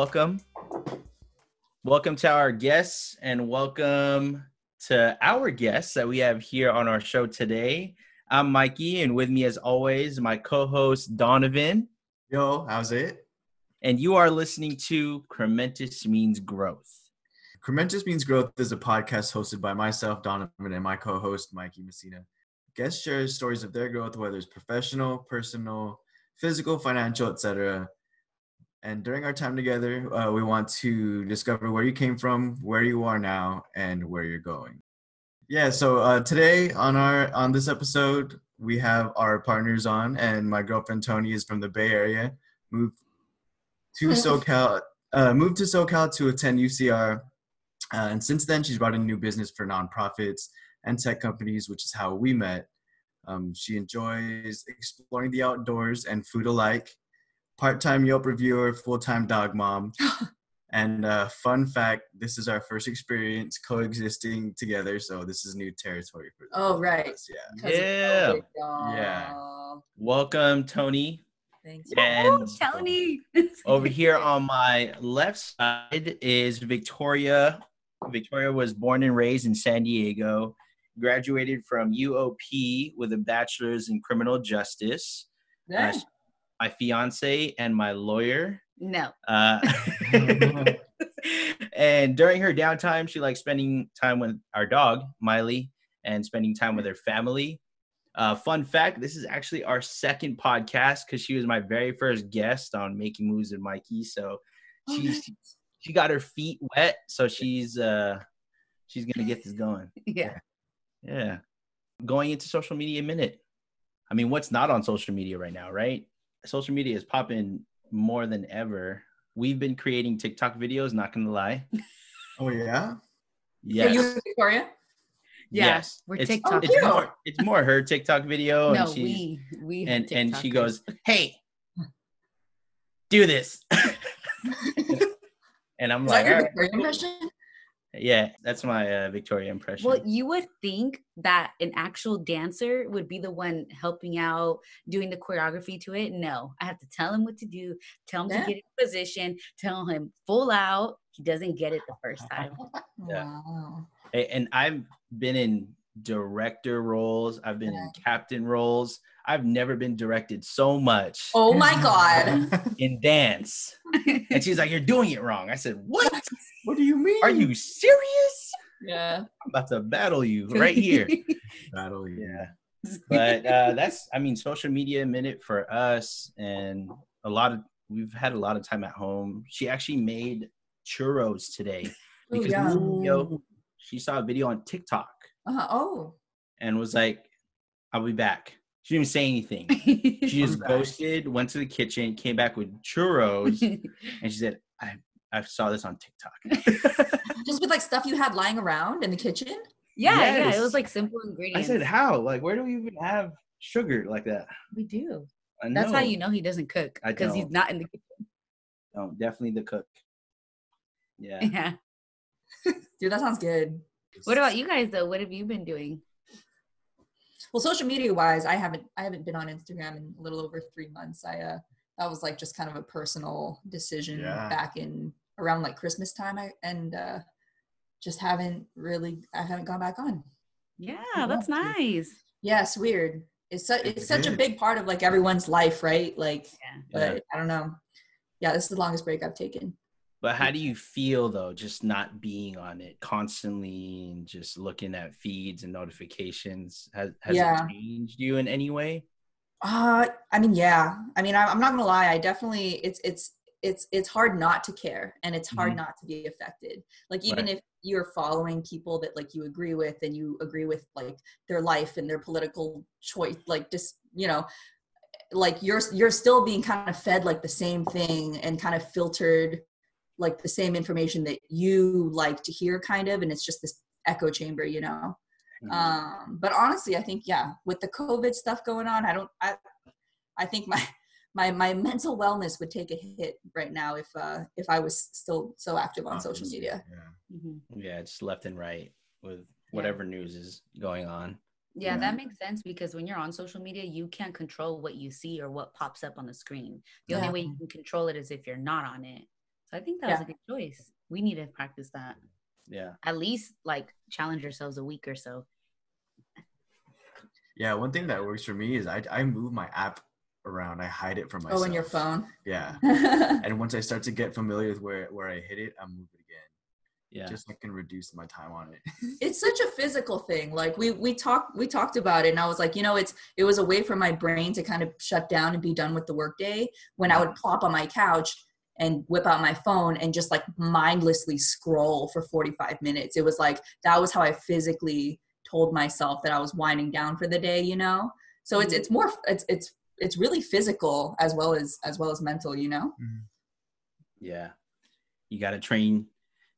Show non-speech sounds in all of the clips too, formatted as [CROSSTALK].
Welcome. Welcome to our guests and welcome to our guests that we have here on our show today. I'm Mikey, and with me, as always, my co host Donovan. Yo, how's it? And you are listening to Crementus Means Growth. Crementus Means Growth is a podcast hosted by myself, Donovan, and my co host, Mikey Messina. Guests share stories of their growth, whether it's professional, personal, physical, financial, etc. And during our time together, uh, we want to discover where you came from, where you are now, and where you're going. Yeah. So uh, today on our on this episode, we have our partners on, and my girlfriend Tony is from the Bay Area. Moved to [LAUGHS] SoCal. Uh, moved to SoCal to attend UCR, uh, and since then she's brought in new business for nonprofits and tech companies, which is how we met. Um, she enjoys exploring the outdoors and food alike part-time Yelp reviewer, full-time dog mom. [LAUGHS] and uh, fun fact: this is our first experience coexisting together, so this is new territory for. Us. Oh right. Us. Yeah. Yeah. Yeah. Welcome, Tony. Thanks. And Tony. [LAUGHS] over here on my left side is Victoria. Victoria was born and raised in San Diego, graduated from UOP with a bachelor's in criminal justice. Yeah. Uh, my fiance and my lawyer. No. Uh, [LAUGHS] and during her downtime, she likes spending time with our dog, Miley, and spending time with her family. Uh, fun fact this is actually our second podcast because she was my very first guest on Making Moves with Mikey. So Oh, she's she got her feet wet, so she's uh she's gonna get this going. [LAUGHS] Yeah. Yeah. Going into social media minute. I mean, what's not on social media right now, right? Social media is popping more than ever. We've been creating TikTok videos, not gonna lie. Oh yeah. Yes. Are you Victoria? Yeah, yes. we're it's, TikTok. It's Oh, more, it's more her TikTok video. no, and she's, we we have and and she goes, "Hey, do this," [LAUGHS] [LAUGHS] and I'm Is like, that your "All right, Victoria impression? "Yeah, that's my uh, Victoria impression." Well, you would think that an actual dancer would be the one helping out, doing the choreography to it. No, I have to tell him what to do, tell him Yeah. to get in position, tell him full out. He doesn't get it the first time. [LAUGHS] Yeah. Wow. And I've been in director roles. I've been in captain roles. I've never been directed so much Oh my [LAUGHS] god. in dance. [LAUGHS] And she's like, "You're doing it wrong." I said, "What? What do you mean? Are you serious? Yeah. I'm about to battle you [LAUGHS] right here." battle? you. yeah. But uh, that's, I mean, social media minute for us, and a lot of we've had a lot of time at home. She actually made churros today Ooh, because yeah. video, she saw a video on TikTok Uh-huh. Oh. and was like, "I'll be back." She didn't say anything. [LAUGHS] She just back. ghosted, went to the kitchen, came back with churros, [LAUGHS] and she said, "I I saw this on TikTok." [LAUGHS] [LAUGHS] Just with like stuff you had lying around in the kitchen? yeah, yeah, it was like simple ingredients. I said, "How? Like, where do we even have sugar like that?" we do. I That's how you know he doesn't cook because he's don't. not in the kitchen. No, definitely the cook. Yeah. Yeah. [LAUGHS] Dude, that sounds good. What about you guys though? What have you been doing? Well, social media wise, I haven't I haven't been on Instagram in a little over three months. I uh that was like just kind of a personal decision Yeah. back in around like Christmas time. I and uh just haven't really I haven't gone back on. Yeah, Yeah, that's dude. nice. Yeah, it's weird. It's such It's it's such a big part of like everyone's life, right? Like, Yeah. but Yeah. I don't know. Yeah, this is the longest break I've taken. But how do you feel though, just not being on it constantly and just looking at feeds and notifications? Has has Yeah. it changed you in any way? Uh, I mean, yeah. I mean, I'm not gonna lie. I definitely it's it's it's it's hard not to care, and it's hard Mhm. not to be affected. Like even Right. if you're following people that like you agree with, and you agree with like their life and their political choice, like just you know, like you're you're still being kind of fed like the same thing and kind of filtered like the same information that you like to hear, kind of, and it's just this echo chamber, you know Mhm. um but honestly i think yeah with the covid stuff going on i don't i i think my [LAUGHS] my my mental wellness would take a hit right now if uh if i was still so active on social media Yeah. Mhm. yeah, just left and right with whatever news is going on. Yeah, Yeah. that makes sense because when you're on social media, you can't control what you see or what pops up on the screen. The only way you can control it is if you're not on it. So I think that was a good choice. We need to practice that. Yeah. At least like challenge yourselves a week or so. Yeah, one thing that works for me is I I move my app around. I hide it from myself. oh, in your phone. Yeah. [LAUGHS] And once I start to get familiar with where where I hit it, I move it again. Yeah. Just so I can reduce my time on it. [LAUGHS] it's such a physical thing like we we talked we talked about it and i was like you know it's it was a way for my brain to kind of shut down and be done with the workday when i would plop on my couch and whip out my phone and just like mindlessly scroll for 45 minutes it was like that was how i physically told myself that i was winding down for the day you know so it's mm-hmm. it's more it's it's it's really physical as well as as well as mental you know mm-hmm. Yeah. You got to train.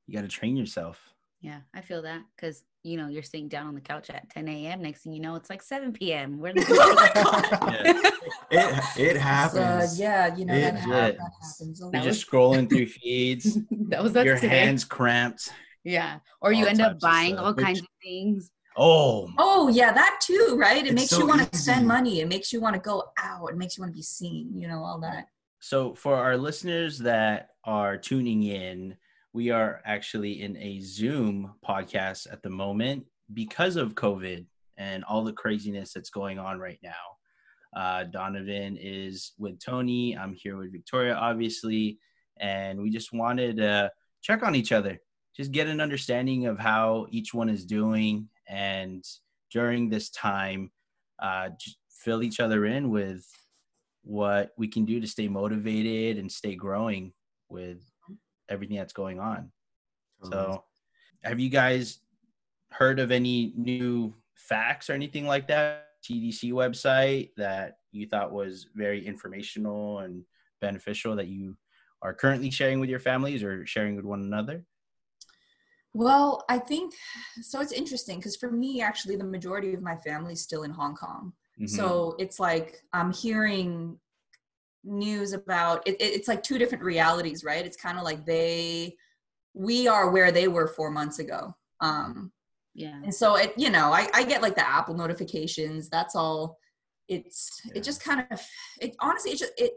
You got to train yourself. Yeah, I feel that because you know you're sitting down on the couch at 10 a.m. Next thing you know, it's like 7 p.m. Where the Oh my God. Yeah. It it So, happens. yeah you know that, It hap- that happens. happens a You're lot. just scrolling through [LAUGHS] feeds. that was that your today. hands cramped. Yeah, or you All end up buying stuff. all Which- kinds of things. Oh, Oh yeah, that too, right? It It's makes so you want to spend money. It makes you want to go out. It makes you want to be seen. You know all that. So, for our listeners that are tuning in, we are actually in a Zoom podcast at the moment because of COVID and all the craziness that's going on right now. Uh, Donovan is with Tony. I'm here with Victoria, obviously. And we just wanted to check on each other, just get an understanding of how each one is doing. And during this time, uh, just fill each other in with what we can do to stay motivated and stay growing with everything that's going on. So, have you guys heard of any new facts or anything like that? CDC website that you thought was very informational and beneficial that you are currently sharing with your families or sharing with one another? Well, I think so. It's interesting because for me, actually, the majority of my family is still in Hong Kong. Mhm. So it's like I'm hearing news about it, it- it's like two different realities, right? It's kind of like they, we are where they were four months ago. Um, Yeah, and so it you know I, I get like the apple notifications. That's all. It's Yeah. it just kind of it honestly it just it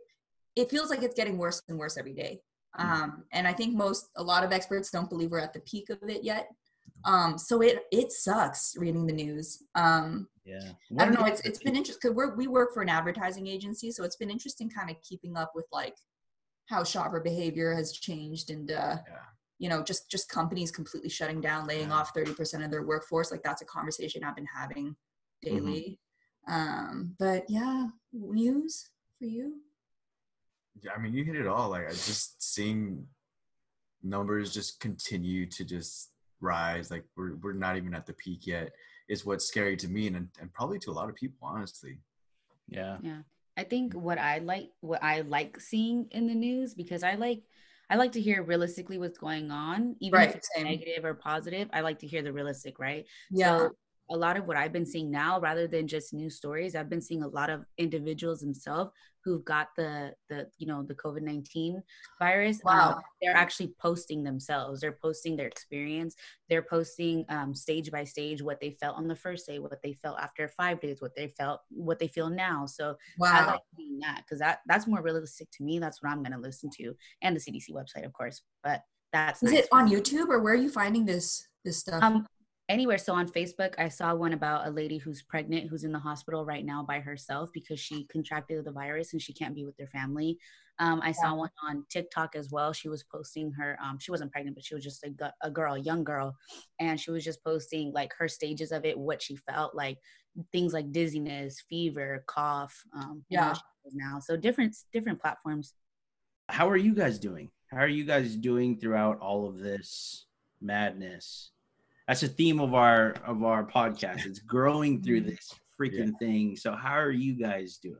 it feels like it's getting worse and worse every day. Um and i think most a lot of experts don't believe we're at the peak of it yet. Um so it it sucks reading the news. Um yeah. i don't know it's it's been interesting because we work for an advertising agency so it's been interesting kind of keeping up with like how shopper behavior has changed and uh Yeah. you know just just companies completely shutting down laying Yeah. off 30% of their workforce like that's a conversation i've been having daily um but yeah news for you Yeah, I mean, you hit it all. Like, I just seeing numbers just continue to just rise. Like, we're we're not even at the peak yet. Is what's scary to me, and and probably to a lot of people, honestly. yeah. yeah. I think mm-hmm. what I like, what I like seeing in the news, because I like, I like to hear realistically what's going on, even Right, if it's same. negative or positive. I like to hear the realistic, right? yeah So a lot of what I've been seeing now, rather than just news stories, I've been seeing a lot of individuals themselves who've got the the you know the COVID nineteen virus. um, Wow. they're actually posting themselves. They're posting their experience. They're posting um, stage by stage what they felt on the first day, what they felt after five days, what they felt, what they feel now. So wow, I like seeing that because that that's more realistic to me. That's what I'm gonna listen to, and the CDC website, of course. But that's is nice it on me. youtube or where are you finding this this stuff Um, anywhere. So on Facebook, I saw one about a lady who's pregnant, who's in the hospital right now by herself because she contracted the virus and she can't be with their family. Um, I saw one on TikTok as well. She was posting her. Um, she wasn't pregnant, but she was just a, gu- a girl, a young girl, and she was just posting like her stages of it, what she felt like, things like dizziness, fever, cough. Um, Yeah. what she feels now. So different different platforms. How are you guys doing? How are you guys doing throughout all of this madness? That's the theme of our of our podcast. It's growing through this freaking thing. So how are you guys doing?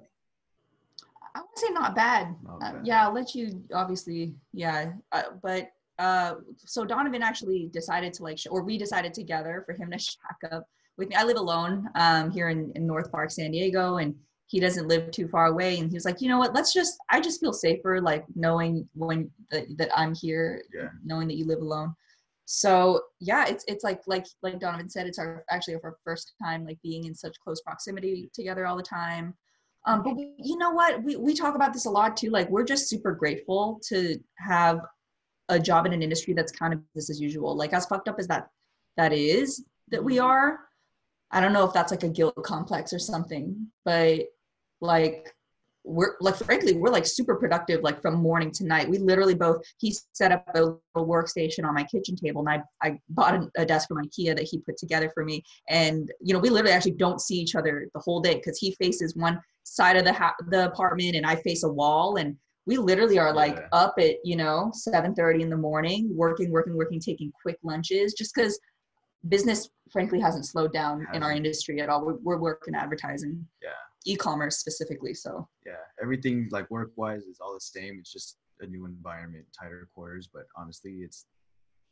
I would say not bad. Not Uh, yeah, I'll let you obviously. Yeah, uh, but uh, so Donovan actually decided to like, sh- or we decided together for him to [LAUGHS] shack up with me. I live alone um, here in, in North Park, San Diego, and he doesn't live too far away. And he was like, you know what? Let's just. I just feel safer like knowing when that, that I'm here, Yeah. knowing that you live alone. So yeah, it's it's like like like Donovan said, it's our actually our first time like being in such close proximity together all the time. Um, but we, you know what? We we talk about this a lot too. Like we're just super grateful to have a job in an industry that's kind of business as usual. Like as fucked up as that that is that we are. I don't know if that's like a guilt complex or something, but like we're like frankly we're like super productive like from morning to night. We literally both he set up a little workstation on my kitchen table and i i bought a, a desk from ikea that he put together for me. And you know we literally actually don't see each other the whole day because he faces one side of the ha- the apartment and i face a wall. And we literally are like Yeah. up at you know 7:30 in the morning working working working taking quick lunches just because business frankly hasn't slowed down in our industry at all. We're, we're working advertising. Yeah. E-commerce specifically so yeah, everything like work wise is all the same. It's just a new environment, tighter quarters. But honestly, it's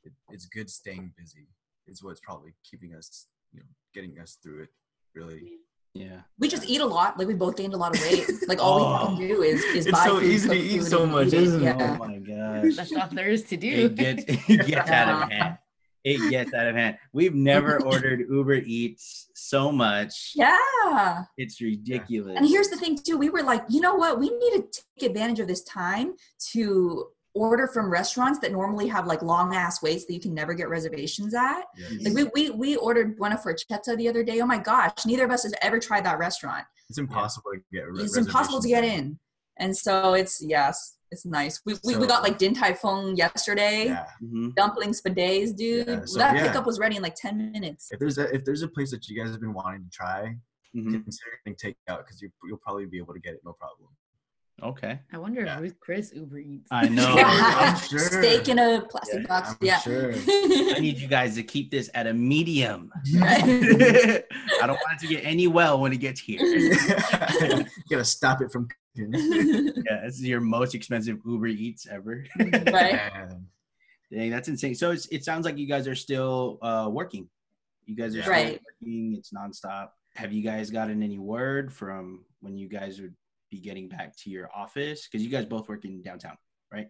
it, it's good staying busy. Is what's probably keeping us, you know, getting us through it. Really, Yeah. we just eat a lot like we both gained a lot of weight like all we Oh. can do is is It's buy so food, easy to eat so much, eat it. isn't it? Oh my gosh. That's all there is to do. it gets it gets [LAUGHS] out of hand. It gets out of hand. We've never [LAUGHS] ordered Uber Eats so much. yeah It's ridiculous. and here's the thing too we were like you know what we need to take advantage of this time to order from restaurants that normally have like long ass waits that you can never get reservations at yeah. like we, we we ordered Buona Forchetta the other day oh my gosh neither of us has ever tried that restaurant It's impossible to get. re- it's impossible to get in and so it's yes it's nice we, we, we got like din tai fung yesterday Yeah. Mhm. dumplings for days, dude. Yeah, so, that yeah. pickup was ready in like 10 minutes. If there's a if there's a place that you guys have been wanting to try, Mhm. consider getting takeout because you you'll probably be able to get it no problem. Okay. I wonder Yeah. if Chris Uber Eats. I know. [LAUGHS] [LAUGHS] I'm [LAUGHS] sure. Steak in a plastic Yeah, box. I'm yeah. sure. I need you guys to keep this at a medium. Right. I don't want it to get any well when it gets here. you gotta stop it from cooking. Yeah, this is your most expensive Uber Eats ever. [LAUGHS] right. Dang, that's insane. So it's, it sounds like you guys are still uh, working. You guys are Yeah. still Right. working. It's nonstop. Have you guys gotten any word from when you guys would be getting back to your office? Because you guys both work in downtown, right?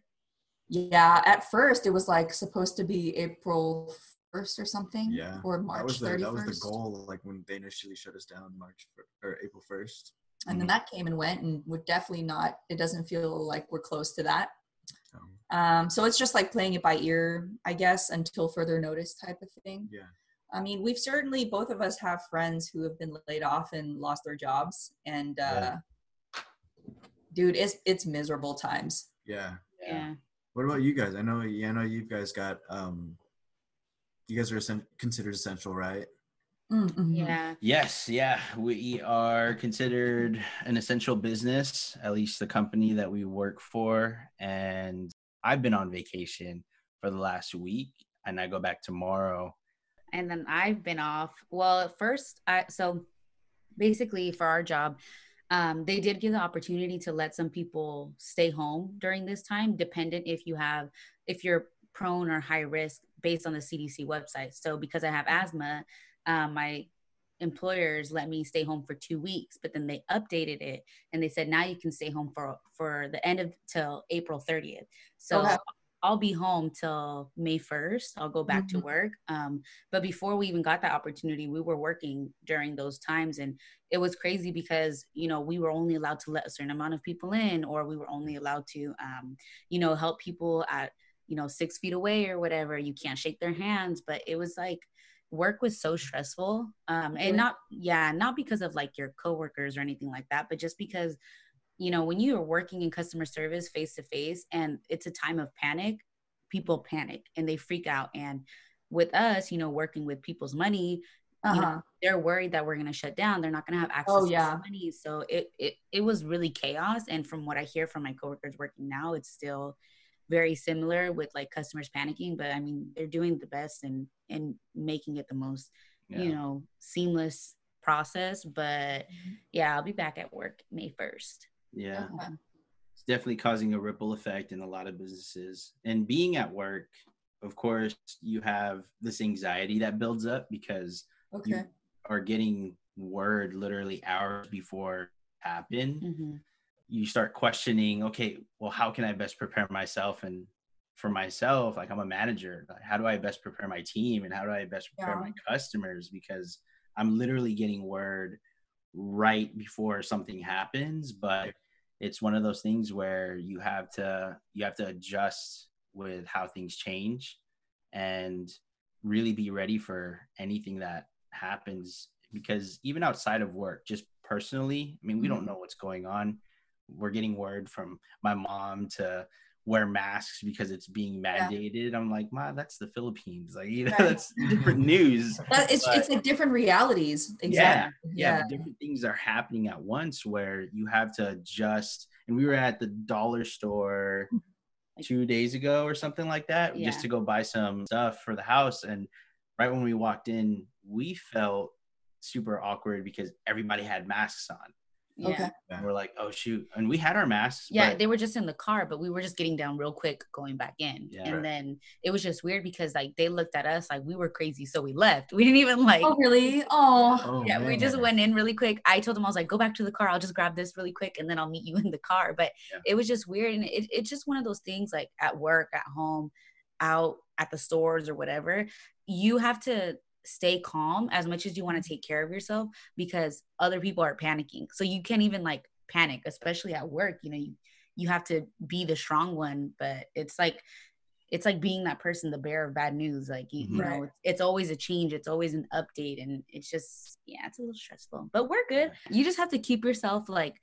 Yeah. At first, it was like supposed to be April 1st or something. Yeah, Or That March was the 31st. that was the goal. Like when they initially shut us down, March fir- or April first. And then that came and went, and we're definitely not, it doesn't feel like we're close to that. Um, so it's just like playing it by ear, I guess, until further notice type of thing. Yeah. I mean, we've certainly both of us have friends who have been laid off and lost their jobs, and uh, Yeah. dude, it's it's miserable times. Yeah. yeah. What about you guys? I know. Yeah, I know you guys got. um You guys are considered essential, right? Mm-hmm. Yeah. Yes, yeah. We are considered an essential business, at least the company that we work for. And I've been on vacation for the last week and I go back tomorrow. and then I've been off. Well, at first, I so basically for our job, um, they did give the opportunity to let some people stay home during this time, dependent if you have if you're prone or high risk based on the CDC website. So because I have asthma, um, my employers let me stay home for two weeks, but then they updated it and they said now you can stay home for for the end of till April 30th. So Okay. I'll be home till May 1st. I'll go back to Mhm. work. Um, but before we even got that opportunity, we were working during those times. And it was crazy because, you know, we were only allowed to let a certain amount of people in, or we were only allowed to, um, you know, help people at, you know, six feet away or whatever. You can't shake their hands. But it was like, work was so stressful. Um, and not, yeah, not because of like your coworkers or anything like that, but just because you know, when you are working in customer service face to face and it's a time of panic, people panic and they freak out. And with us, you know, working with people's money, you know, Uh-huh. they're worried that we're going to shut down. They're not going to have access Oh, to yeah. their money. So it, it, it was really chaos. And from what I hear from my coworkers working now, it's still very similar with like customers panicking, but I mean, they're doing the best and, and making it the most, you know, seamless process. But yeah, I'll be back at work May 1st. Yeah. Okay. It's definitely causing a ripple effect in a lot of businesses. And being at work, of course, you have this anxiety that builds up because Okay. you are getting word literally hours before it happen. Mhm. You start questioning, okay, well, how can I best prepare myself? And for myself, like I'm a manager, like how do I best prepare my team and how do I best prepare Yeah. my customers? Because I'm literally getting word right before something happens, but it's one of those things where you have to you have to adjust with how things change and really be ready for anything that happens because even outside of work just personally i mean we don't mm-hmm. know what's going on we're getting word from my mom to wear masks because it's being Yeah. mandated i'm like ma that's the philippines like you know [LAUGHS] Right. that's different news [LAUGHS] But it's But- it's like different realities. yeah, Exactly. yeah, different things are happening at once where you have to adjust. And we were at the dollar store mm-hmm. Like- two days ago or something like that, just to go buy some stuff for the house. And right when we walked in, we felt super awkward because everybody had masks on. Yeah. Okay. And we're like, oh shoot. And we had our masks. Yeah, but- they were just in the car, but we were just getting down real quick, going back in. Yeah. and Right. then it was just weird because like they looked at us like we were crazy, so we left. [LAUGHS] We didn't even like. Oh really? Oh. Oh, yeah, we just went in really quick. I told them I was like, go back to the car. I'll just grab this really quick, and then I'll meet you in the car. But Yeah. it was just weird, and it, it's just one of those things like at work, at home, out at the stores or whatever. You have to stay calm as much as you want to take care of yourself because other people are panicking. So you can't even like panic, especially at work. You know, you you have to be the strong one, but it's like it's like being that person, the bearer of bad news. Like you, you Mhm. know, it's, it's always a change, it's always an update, and it's just yeah, it's a little stressful. But we're good. You just have to keep yourself like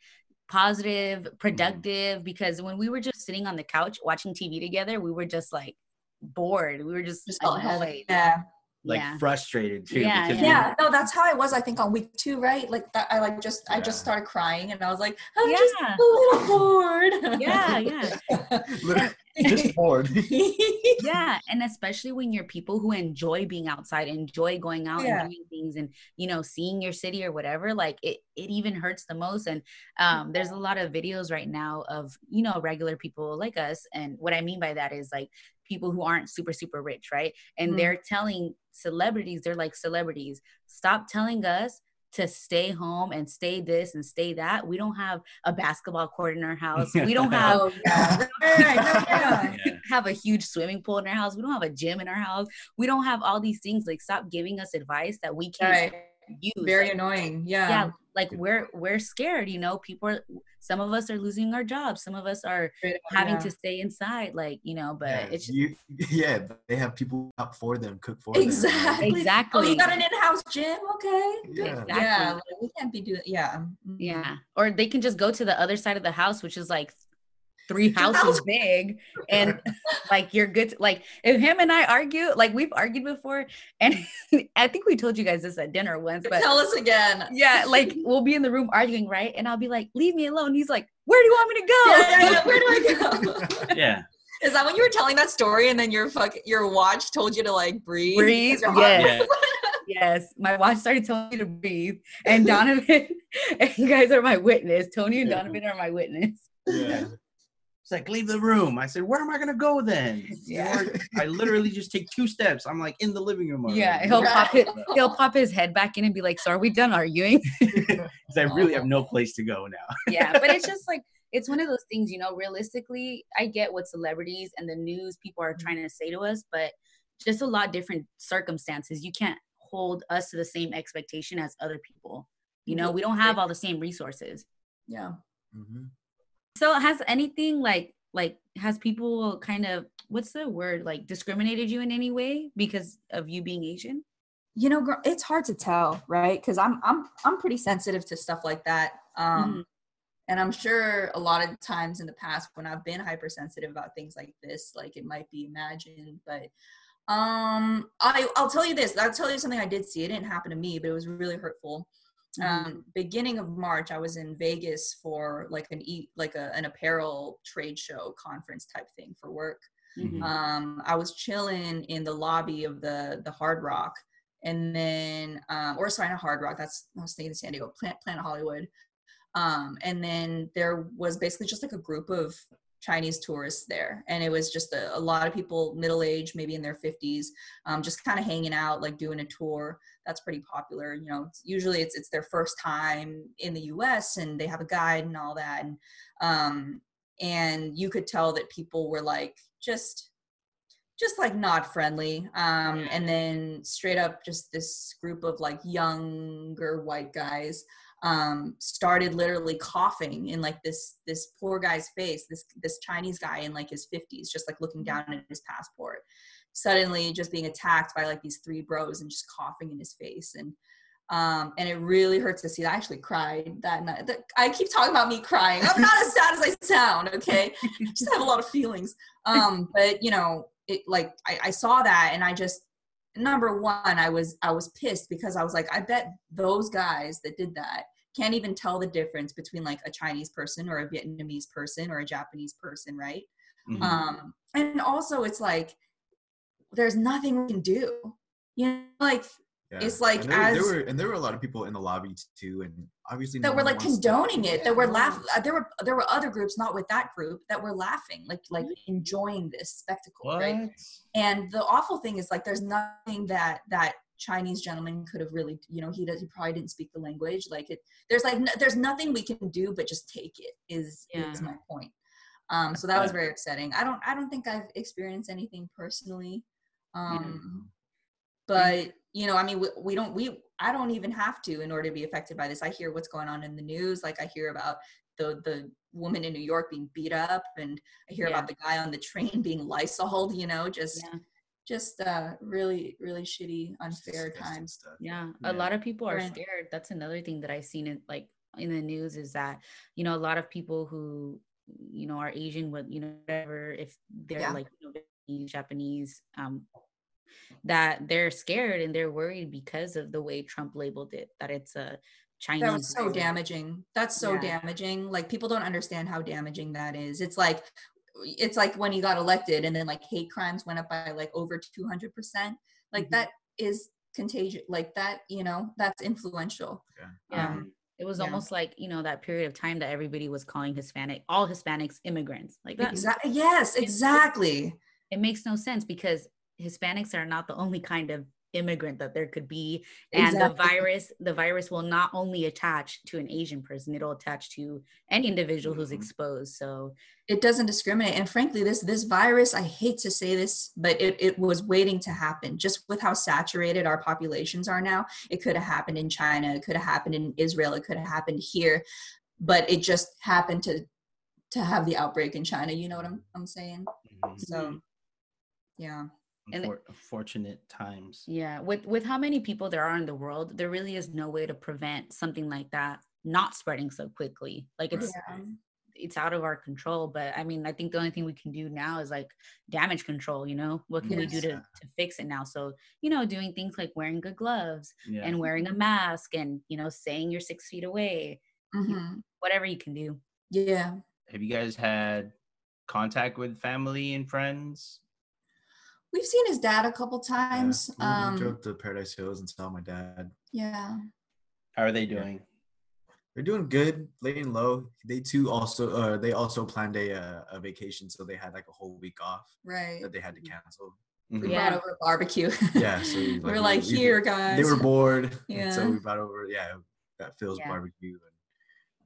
positive, productive, because when we were just sitting on the couch watching TV together, we were just like bored. We were just, Just annoyed. Yeah. Like yeah. frustrated too. Yeah, because yeah. we- no, that's how I was. I think on week two, right? Like that, I like just, I just started crying, and I was like, I'm just a little bored. Yeah, yeah. [LAUGHS] Just [LAUGHS] bored. [LAUGHS] yeah and especially when you're people who enjoy being outside enjoy going out Yeah. and doing things and you know seeing your city or whatever like it, it even hurts the most and um there's a lot of videos right now of you know regular people like us and what i mean by that is like people who aren't super super rich right and Mhm. they're telling celebrities they're like celebrities stop telling us to stay home and stay this and stay that we don't have a basketball court in our house we don't [LAUGHS] have oh yeah, [LAUGHS] right, no, [LAUGHS] yeah. Yeah. have a huge swimming pool in our house. We don't have a gym in our house. We don't have all these things. Like, stop giving us advice that we can't Right. Use. Very like, annoying. yeah, Yeah. like we're we're scared. You know, people are. Some of us are losing our jobs. Some of us are Straight having yeah. to stay inside. Like, you know, but yeah, it's just, you, [LAUGHS] yeah, they have people out for them, cook for them. Exactly. exactly. [LAUGHS] Oh, you got an in-house gym? Okay. Yeah. Exactly. Yeah, like, we can't be doing. Yeah. Mhm. Yeah. Or they can just go to the other side of the house, which is like three houses big. [LAUGHS] And like you're good. To, like if him and I argue, like we've argued before. [LAUGHS] And I think we told you guys this at dinner once, but Tell us again. yeah, like we'll be in the room arguing, right? And I'll be like, leave me alone. He's like, where do you want me to go? Yeah, yeah, yeah. Where do I go? [LAUGHS] yeah. Is that when you were telling that story and then your fuck your watch told you to like breathe? Breathe, because your heart yes. was- yes. My watch started telling me to breathe. And Donovan, and you guys are my witness. Tony and Donovan are my witness. Yeah. It's like, leave the room. I said, where am I going to go then? [LAUGHS] Yeah. I literally just take two steps. I'm like in the living room. already. Yeah, he'll Right. pop it. He'll pop his head back in and be like, "So are we done arguing?" [LAUGHS] 'Cause I really have [LAUGHS] no place to go now. yeah, but it's just like it's one of those things, you know. Realistically, I get what celebrities and the news people are trying to say to us, but just a lot different circumstances. You can't hold us to the same expectation as other people. You know, we don't have all the same resources. Yeah. Mhm. So has anything like like has people kind of what's the word like discriminated you in any way because of you being Asian? You know, girl, it's hard to tell, right? Because I'm I'm I'm pretty sensitive to stuff like that. Um, Mhm. And I'm sure a lot of times in the past when I've been hypersensitive about things like this, like it might be imagined, but um, I I'll tell you this. I'll tell you something I did see. It didn't happen to me, but it was really hurtful. Um, beginning of March, I was in Vegas for like an eat like a, an apparel trade show conference type thing for work. Mhm. um, I was chilling in the lobby of the the Hard Rock, and then um, or sorry, not Hard Rock. That's I was thinking San Diego, Planet, Planet Hollywood. Um, and then there was basically just like a group of Chinese tourists there, and it was just a, a lot of people middle age, maybe in their fifties, um, just kind of hanging out, like doing a tour. That's pretty popular. You know, it's, usually it's it's their first time in the U.S. and they have a guide and all that. And um, and you could tell that people were like just just like not friendly. Um, and then straight up, just this group of like younger white guys um, started literally coughing in like this this poor guy's face. This this Chinese guy in like his fifties, just like looking down at his passport. Suddenly, just being attacked by like these three bros and just coughing in his face and. Um, and it really hurts to see. That I actually cried that night. I keep talking about me crying. I'm not as sad as I sound. Okay, I just have a lot of feelings. Um, but you know, it like I, I saw that and I just number one I was I was pissed because I was like I bet those guys that did that can't even tell the difference between like a Chinese person or a Vietnamese person or a Japanese person, right? Mm-hmm. Um, and also it's like there's nothing we can do. You know, like yeah. It's like and there, as there were and there were a lot of people in the lobby too, and obviously that no were like condoning to, it. That were laughing. Uh, there were there were other groups, not with that group, that were laughing, like like enjoying this spectacle, what? right? And the awful thing is like there's nothing that that Chinese gentleman could have really, you know, he does he probably didn't speak the language. Like it, there's like there's nothing we can do but just take it. Is yeah. is my point. Um, so that was very upsetting. I don't I don't think I've experienced anything personally. Um, but you know i mean we, we don't we i don't even have to in order to be affected by this i hear what's going on in the news like i hear about the the woman in new york being beat up and i hear yeah. about the guy on the train [LAUGHS] being lysoled you know just yeah. just uh really really shitty unfair times yeah. yeah. a lot of people are scared that's another thing that i've seen it like in the news is that you know a lot of people who you know are asian with you know whatever if they're like you know, japanese um that they're scared and they're worried because of the way Trump labeled it, that it's a Chinese. That was so damaging. That's so yeah. damaging. Like people don't understand how damaging that is. It's like it's like when he got elected and then like hate crimes went up by like over 200%. Like mm-hmm. that is contagious. Like that, you know, that's influential. Yeah. yeah. Um, it was yeah. almost like you know that period of time that everybody was calling Hispanic, all Hispanics immigrants, like that. Exactly. Yes, exactly. It, it makes no sense because Hispanics are not the only kind of immigrant that there could be. And exactly. the virus the virus will not only attach to an asian person it'll attach to any individual who's mm-hmm. exposed. So it doesn't discriminate. And frankly this this virus i hate to say this but it, it was waiting to happen. Just with how saturated our populations are now it could have happened in china it could have happened in israel it could have happened here but it just happened to to have the outbreak in china. You know what i'm, I'm saying? Mm-hmm. so yeah and fortunate times yeah with with how many people there are in the world there really is no way to prevent something like that not spreading so quickly like it's yeah. it's out of our control but i mean i think the only thing we can do now is like damage control you know what can yes. we do to, to fix it now so you know doing things like wearing good gloves yeah. and wearing a mask and you know saying you're six feet away mm-hmm. whatever you can do yeah have you guys had contact with family and friends We've seen his dad a couple times. Yeah, we, um, drove to Paradise Hills and saw my dad. Yeah. How are they doing? They're doing good, laying low. They too also uh, they also planned a uh, a vacation, so they had like a whole week off. Right. That they had to cancel. Mm-hmm. We yeah. brought over a barbecue. yeah. So we, [LAUGHS] like, we're like, we, here, guys. They were bored. Yeah. So we brought over, yeah, that Phil's yeah. barbecue and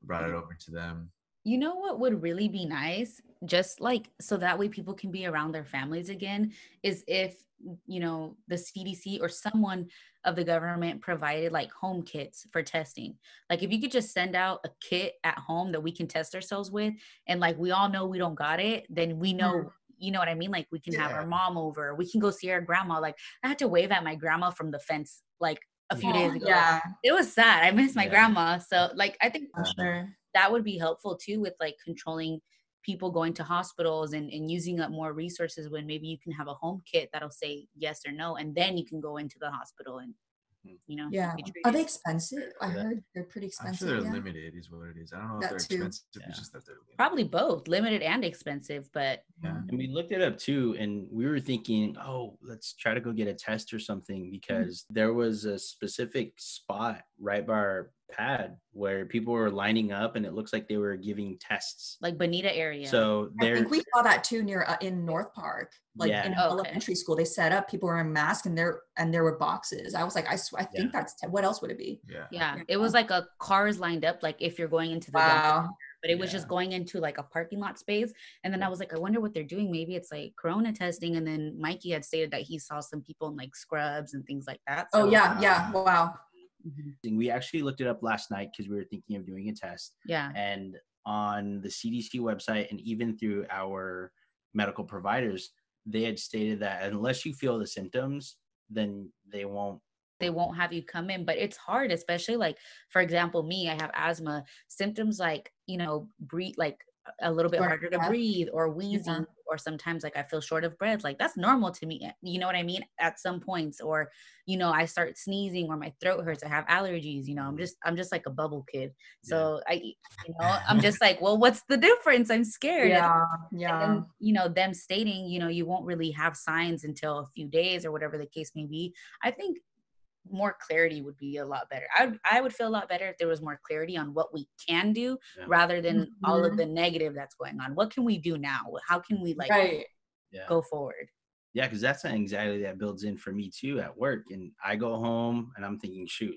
brought it over to them. You know what would really be nice, just like so that way people can be around their families again, is if, you know, the CDC or someone of the government provided like home kits for testing. Like if you could just send out a kit at home that we can test ourselves with, and like we all know we don't got it, then we know. Mm. You know what I mean? Like we can yeah. have our mom over. We can go see our grandma. Like I had to wave at my grandma from the fence like a few days ago. Yeah. It was sad. I miss my yeah. grandma. So like I think sure that would be helpful too with like controlling people going to hospitals and, and using up more resources when maybe you can have a home kit that'll say yes or no and then you can go into the hospital and Mm-hmm. you know yeah are they expensive i heard they're pretty expensive I'm sure they're yeah. limited is what it is i don't know that if they're too. expensive yeah. it's just that they're limited. probably both limited and expensive but yeah and we looked it up too and we were thinking oh let's try to go get a test or something mm-hmm. because mm-hmm. there was a specific spot right by our pad where people were lining up and it looks like they were giving tests like bonita area so there i think we saw that too near uh, in north park like yeah. in oh, elementary okay. school they set up people were in masks and there and there were boxes i was like i, sw- I think yeah. that's t- what else would it be yeah. yeah it was like a cars lined up like if you're going into the wow but it was Yeah. just going into like a parking lot space. And then I was like, I wonder what they're doing. Maybe it's like corona testing. And then Mikey had stated that he saw some people in like scrubs and things like that. Oh So- yeah, yeah. Wow. Mhm. We actually looked it up last night because we were thinking of doing a test. Yeah. and on the CDC website and even through our medical providers, they had stated that unless you feel the symptoms, then they won't. they won't have you come in but it's hard especially like for example me i have asthma symptoms like you know breathe like a little bit Short harder to breathe or wheezing or sometimes like i feel short of breath like that's normal to me eh, you know what i mean at some points or you know i start sneezing or my throat hurts i have allergies you know i'm just i'm just like a bubble kid so i you know i'm just like well what's the difference? I'm scared. And- Yeah, and yeah. then, you know them stating you know you won't really have signs until a few days or whatever the case may be i think more clarity would be a lot better i would, I would feel a lot better if there was more clarity on what we can do Yeah. rather than all of Mhm. the negative that's going on what can we do now how can we like right. Yeah. go forward Yeah, because that's an anxiety that builds in for me too at work. And I go home and I'm thinking, shoot,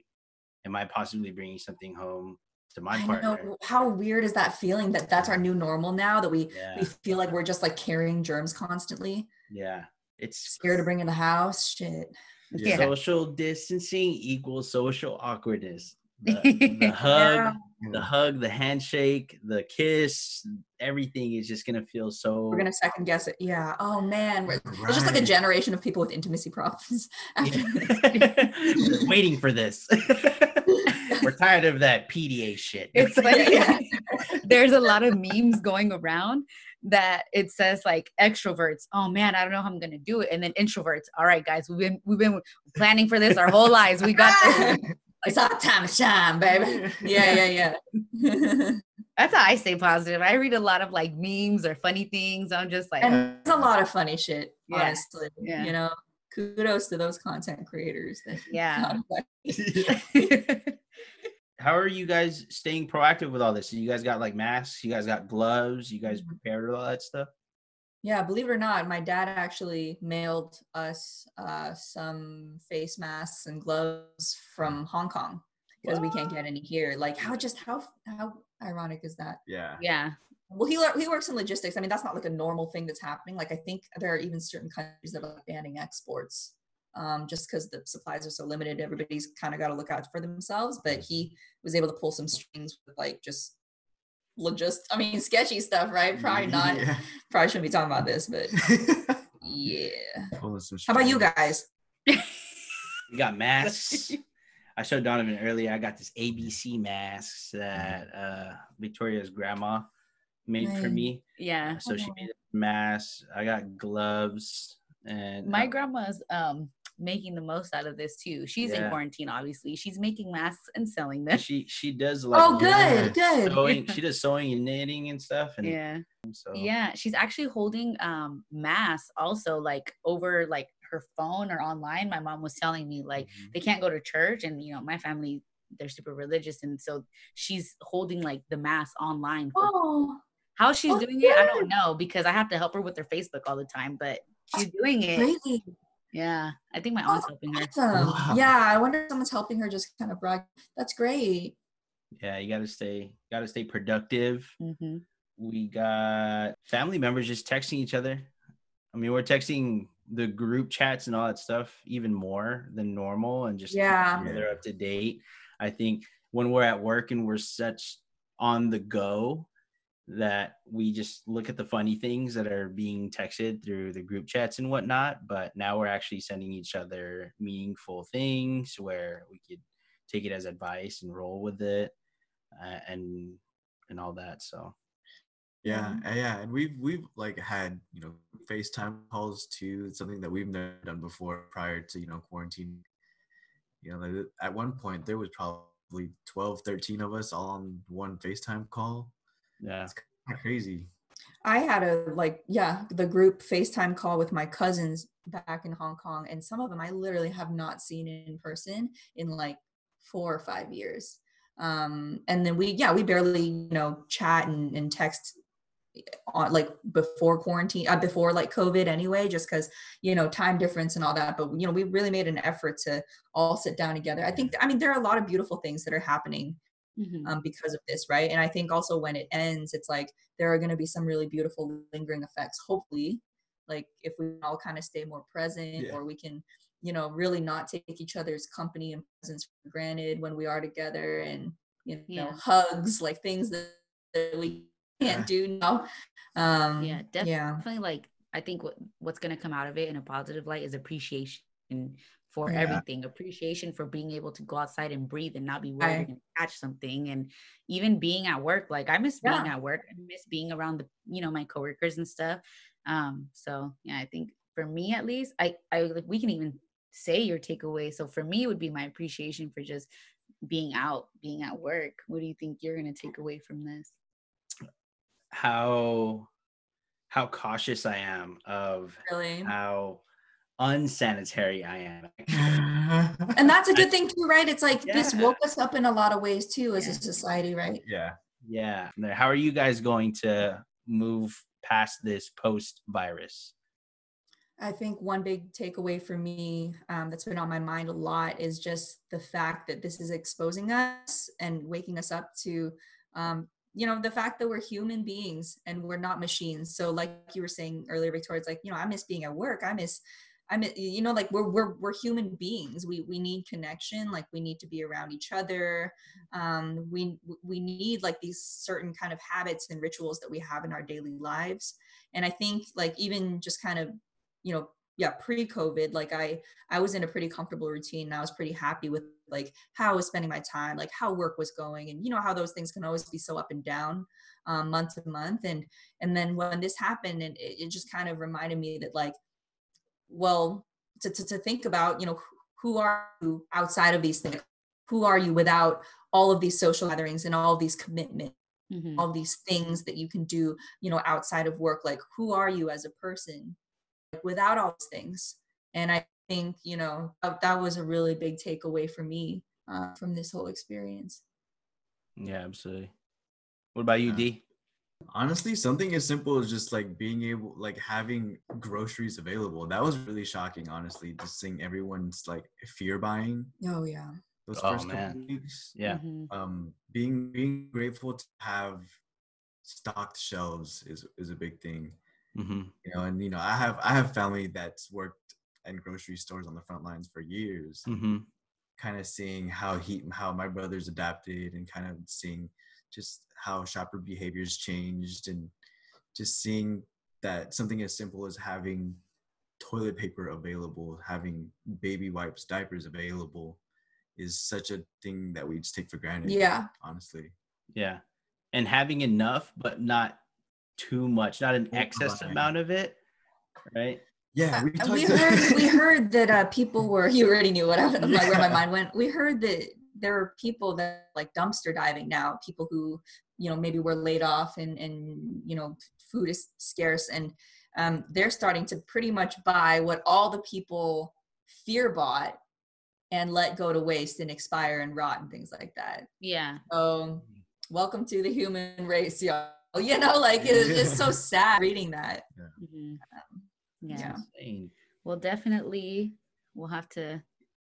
am I possibly bringing something home to my I partner? know. How weird is that feeling that that's our new normal now that we Yeah, we feel like we're just like carrying germs constantly, yeah. It's scared to bring in the house. Shit. Yeah. social distancing equals social awkwardness. The, [LAUGHS] the hug, the hug, the handshake, the kiss, everything is just gonna feel so. We're gonna second guess it. Yeah. Oh man, we're, there's just like a generation of people with intimacy problems. [LAUGHS] After [LAUGHS] waiting for this. We're tired of that PDA shit. it's funny Yeah. there's a lot of memes going around that it says like extroverts oh man i don't know how i'm gonna do it and then introverts all right guys we've been we've been planning for this our whole lives we got this [LAUGHS] it's our time to shine, baby. Yeah, yeah, yeah. [LAUGHS] That's how I stay positive. I read a lot of like memes or funny things. I'm just like, and oh, there's a lot of funny shit, Yeah. honestly. Yeah. You know, kudos to those content creators. That yeah. [LAUGHS] How are you guys staying proactive with all this? You guys got like masks, you guys got gloves, you guys Mhm. prepared all that stuff? Yeah, believe it or not, my dad actually mailed us uh, some face masks and gloves from Hong Kong because we can't get any here. Like, how just how how ironic is that? Yeah. yeah. Well, he he works in logistics. I mean, that's not like a normal thing that's happening. Like, I think there are even certain countries that are banning exports, um, just because the supplies are so limited. Everybody's kind of got to look out for themselves. But he was able to pull some strings with like just logist. I mean, sketchy stuff, right? Probably not. Yeah. Probably shouldn't be talking about this, but [LAUGHS] yeah. Pulling some How about you guys? We got masks. [LAUGHS] I showed Donovan earlier. I got this ABC masks that uh, Victoria's grandma made for me. Yeah. So she Oh. made masks. I got gloves and My uh, grandma's um making the most out of this too. She's in quarantine, obviously. She's making masks and selling them. she she does like Oh, yeah. good, good. sewing. [LAUGHS] She does sewing and knitting and stuff. And Yeah. so Yeah. She's actually holding um masks also like over like her phone or online. My mom was telling me like Mhm. they can't go to church and you know my family they're super religious and so she's holding like the mass online for Oh, how she's oh, doing it i don't know because i have to help her with her facebook all the time but she's doing it great. Yeah i think my aunt's helping her Awesome. Wow. Yeah, I wonder if someone's helping her just kind of brag. That's great. yeah, you gotta stay gotta stay productive. hmm we got family members just texting each other. I mean, we're texting the group chats and all that stuff even more than normal and just Yeah. they're up to date. I think when we're at work and we're such on the go that we just look at the funny things that are being texted through the group chats and whatnot. But now we're actually sending each other meaningful things where we could take it as advice and roll with it uh, and and all that. So Yeah, yeah, and we've we've like had you know FaceTime calls too. It's something that we've never done before prior to you know quarantine. You know, at one point there was probably 12, 13 of us all on one FaceTime call. Yeah. It's kind of crazy. I had a like, yeah, the group FaceTime call with my cousins back in Hong Kong, and some of them I literally have not seen in person in like four or five years. Um, and then we, yeah, we barely, you know, chat and, and text on like before quarantine, uh, before like COVID anyway, just because you know time difference and all that. But you know, we really made an effort to all sit down together. I think, I mean, there are a lot of beautiful things that are happening Mhm. um, because of this, right? And I think also when it ends, it's like there are going to be some really beautiful lingering effects. Hopefully, like if we all kind of stay more present, Yeah. or we can, you know, really not take each other's company and presence for granted when we are together, and you know, Yeah. hugs, like things that, that we can't Yeah. do now. Um, yeah yeah, definitely like i think what what's going to come out of it in a positive light is appreciation for Yeah. everything. Appreciation for being able to go outside and breathe and not be worried I- you're going to catch something and even being at work. Like i miss being at work. I miss being around the you know my coworkers and stuff. Um so yeah i think for me at least i i like we can even say your takeaway. So for me it would be my appreciation for just being out being at work. What do you think you're going to take away from this? How how cautious I am of really. how unsanitary I am. [LAUGHS] And that's a good thing too, right? It's like this woke us up in a lot of ways too as a society, right? yeah. Yeah. How are you guys going to move past this post virus? I think one big takeaway for me um, that's been on my mind a lot is just the fact that this is exposing us and waking us up to, um, you know, the fact that we're human beings and we're not machines. So, like you were saying earlier, Victoria, it's like you know, I miss being at work. I miss, I mean, you know, like we're we're we're human beings. We we need connection. Like we need to be around each other. Um, we we need like these certain kind of habits and rituals that we have in our daily lives. And I think like even just kind of you know yeah pre-covid like i i was in a pretty comfortable routine and i was pretty happy with like how i was spending my time like how work was going and you know how those things can always be so up and down um, month to month and and then when this happened and it, it just kind of reminded me that like well to, to, to think about you know who are you outside of these things who are you without all of these social gatherings and all of these commitments Mhm. all these things that you can do you know outside of work like who are you as a person like, without all these things and i think you know that, that was a really big takeaway for me uh, from this whole experience Yeah, absolutely. What about you, Yeah. D? Honestly, something as simple as just like being able, like having groceries available. That was really shocking, honestly, just seeing everyone's like fear buying oh yeah those Oh, first couple man. weeks. Yeah. Mhm. Um, being being grateful to have stocked shelves is is a big thing. hmm You know, and you know, I have I have family that's worked in grocery stores on the front lines for years. hmm kind of seeing how he how my brothers adapted and kind of seeing just how shopper behaviors changed and just seeing that something as simple as having toilet paper available having baby wipes diapers available is such a thing that we just take for granted yeah honestly Yeah. And having enough, but not too much, not an excess Overbuying. amount of it. Right. yeah we, Uh, we talked- heard [LAUGHS] we heard that uh, people were [LAUGHS] you already knew what I, I'm like where my mind went we heard that there are people that like dumpster diving now people who you know maybe were laid off and and you know food is scarce and um, they're starting to pretty much buy what all the people fear bought and let go to waste and expire and rot and things like that yeah so welcome to the human race y'all [LAUGHS] you know like it's just so sad reading that Mhm. Um, yeah. yeah. Well, definitely we'll have to,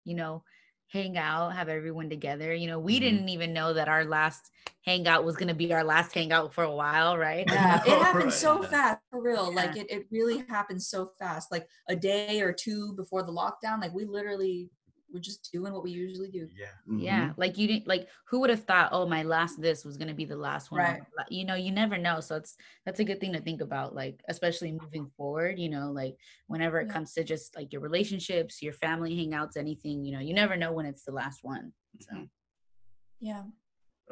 you know, hang out, have everyone together. You know, we Mhm. didn't even know that our last hangout was going to be our last hangout for a while, right? [LAUGHS] Yeah, it happened right? so fast for real. Like it, it really happened so fast. Like a day or two before the lockdown, like we literally were just doing what we usually do. yeah Yeah, like you didn't like who would have thought, oh, my last this was gonna be the last one. Right. You know, you never know. So it's that's a good thing to think about, like especially moving forward. You know, like whenever it Yeah. comes to just like your relationships, your family hangouts, anything. You know, you never know when it's the last one. So Mhm. Yeah.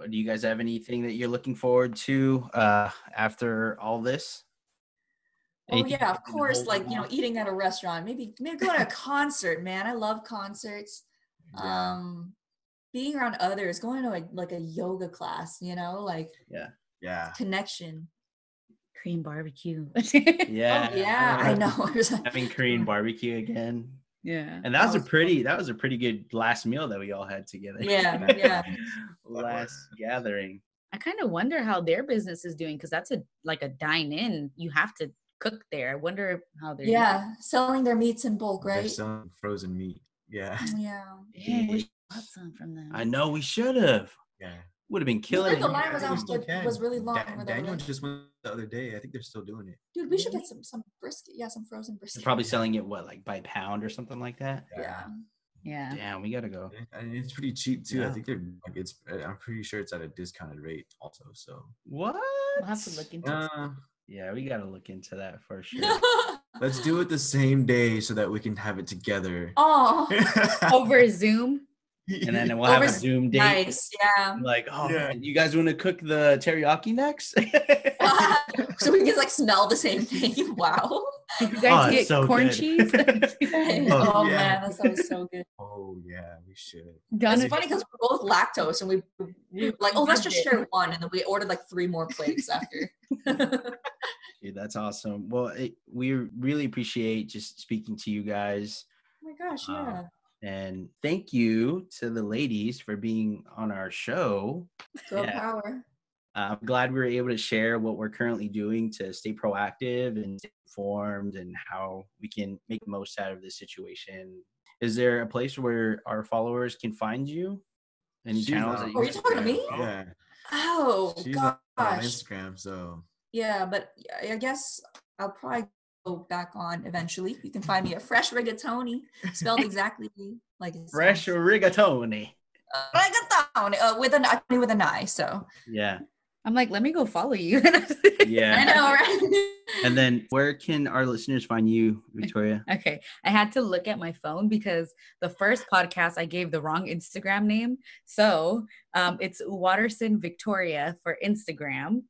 Do you guys have anything that you're looking forward to uh, after all this? Oh yeah, of course. Like you know, off? eating at a restaurant, maybe maybe go to a concert. Man, I love concerts. yeah Um, being around others, going to a, like a yoga class. You know, like yeah yeah, connection. Korean barbecue. [LAUGHS] Yeah. oh yeah, I know. [LAUGHS] Having Korean barbecue again. yeah. And that was a That was pretty that was a pretty good last meal that we all had together. Yeah, yeah. [LAUGHS] last gathering. I kind of wonder how their business is doing because that's a like a dine in. You have to cook there. I wonder how they're doing. yeah, selling their meats in bulk, right? they're selling frozen meat yeah Yeah. Dang, we [LAUGHS] should bought some from them. I know we should have. yeah Would have been killing said it. the line was I out, still was really long. Da- where they were Daniel like- just went the other day. I think they're still doing it. Dude, we should get some some brisket. Yeah, some frozen brisket. They're probably selling it what, like by pound or something like that. Yeah. Yeah. Damn, we gotta go. And it's pretty cheap too. Yeah. I think they're like it's. I'm pretty sure it's at a discounted rate also. So What? We'll have to look into uh, Yeah, we gotta look into that for [LAUGHS] sure. let's do it the same day so that we can have it together. oh, [LAUGHS] over Zoom. and then we'll have a Zoom date. nice. Yeah. I'm Like, oh, Yeah. man, you guys want to cook the teriyaki next? [LAUGHS] so we can like smell the same thing. Wow. Did you Oh, guys it's get so corn good. cheese? [LAUGHS] [LAUGHS] Oh, Oh, yeah. man, that sounds so good. oh yeah, we should. Done It's funny because we're both lactose, and we we like, oh, let's just share one, and then we ordered like three more plates after. [LAUGHS] Dude, that's awesome. Well, it, we really appreciate just speaking to you guys. Oh my gosh, Uh, yeah. And thank you to the ladies for being on our show. Girl yeah. power. I'm glad we were able to share what we're currently doing to stay proactive and stay informed and how we can make the most out of this situation. Is there a place where our followers can find you? Any She's channels? on that Oh, you talking to me? Yeah, Oh she's on gosh. Instagram. So Yeah, but I- I guess I'll probably go back on eventually. You can find me at Fresh Rigatoni, spelled [LAUGHS] exactly like it Fresh rigatoni. Uh, Rigatoni uh, with an I with an I. So Yeah. I'm like, let me go follow you. [LAUGHS] Yeah. I know, right? And then where can our listeners find you, Victoria? Okay, I had to look at my phone because the first podcast I gave the wrong Instagram name. So um, it's Waterson Victoria for Instagram.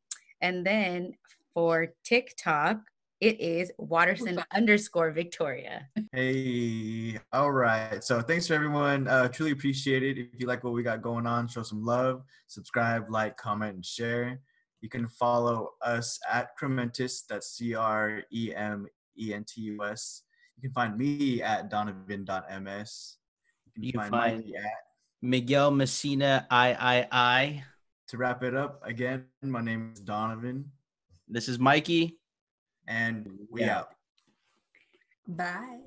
And then for TikTok, it is Waterson underscore Victoria. hey, all right. So thanks for everyone. Uh, truly appreciate it. If you like what we got going on, show some love. Subscribe, like, comment, and share. You can follow us at Crementus. That's C R E M E N T U S. You can find me at donovan.ms. You can You can find find- Mikey at. Miguel Messina I I I. To wrap it up, again, my name is Donovan, This is Mikey. And we Yeah. out. Bye.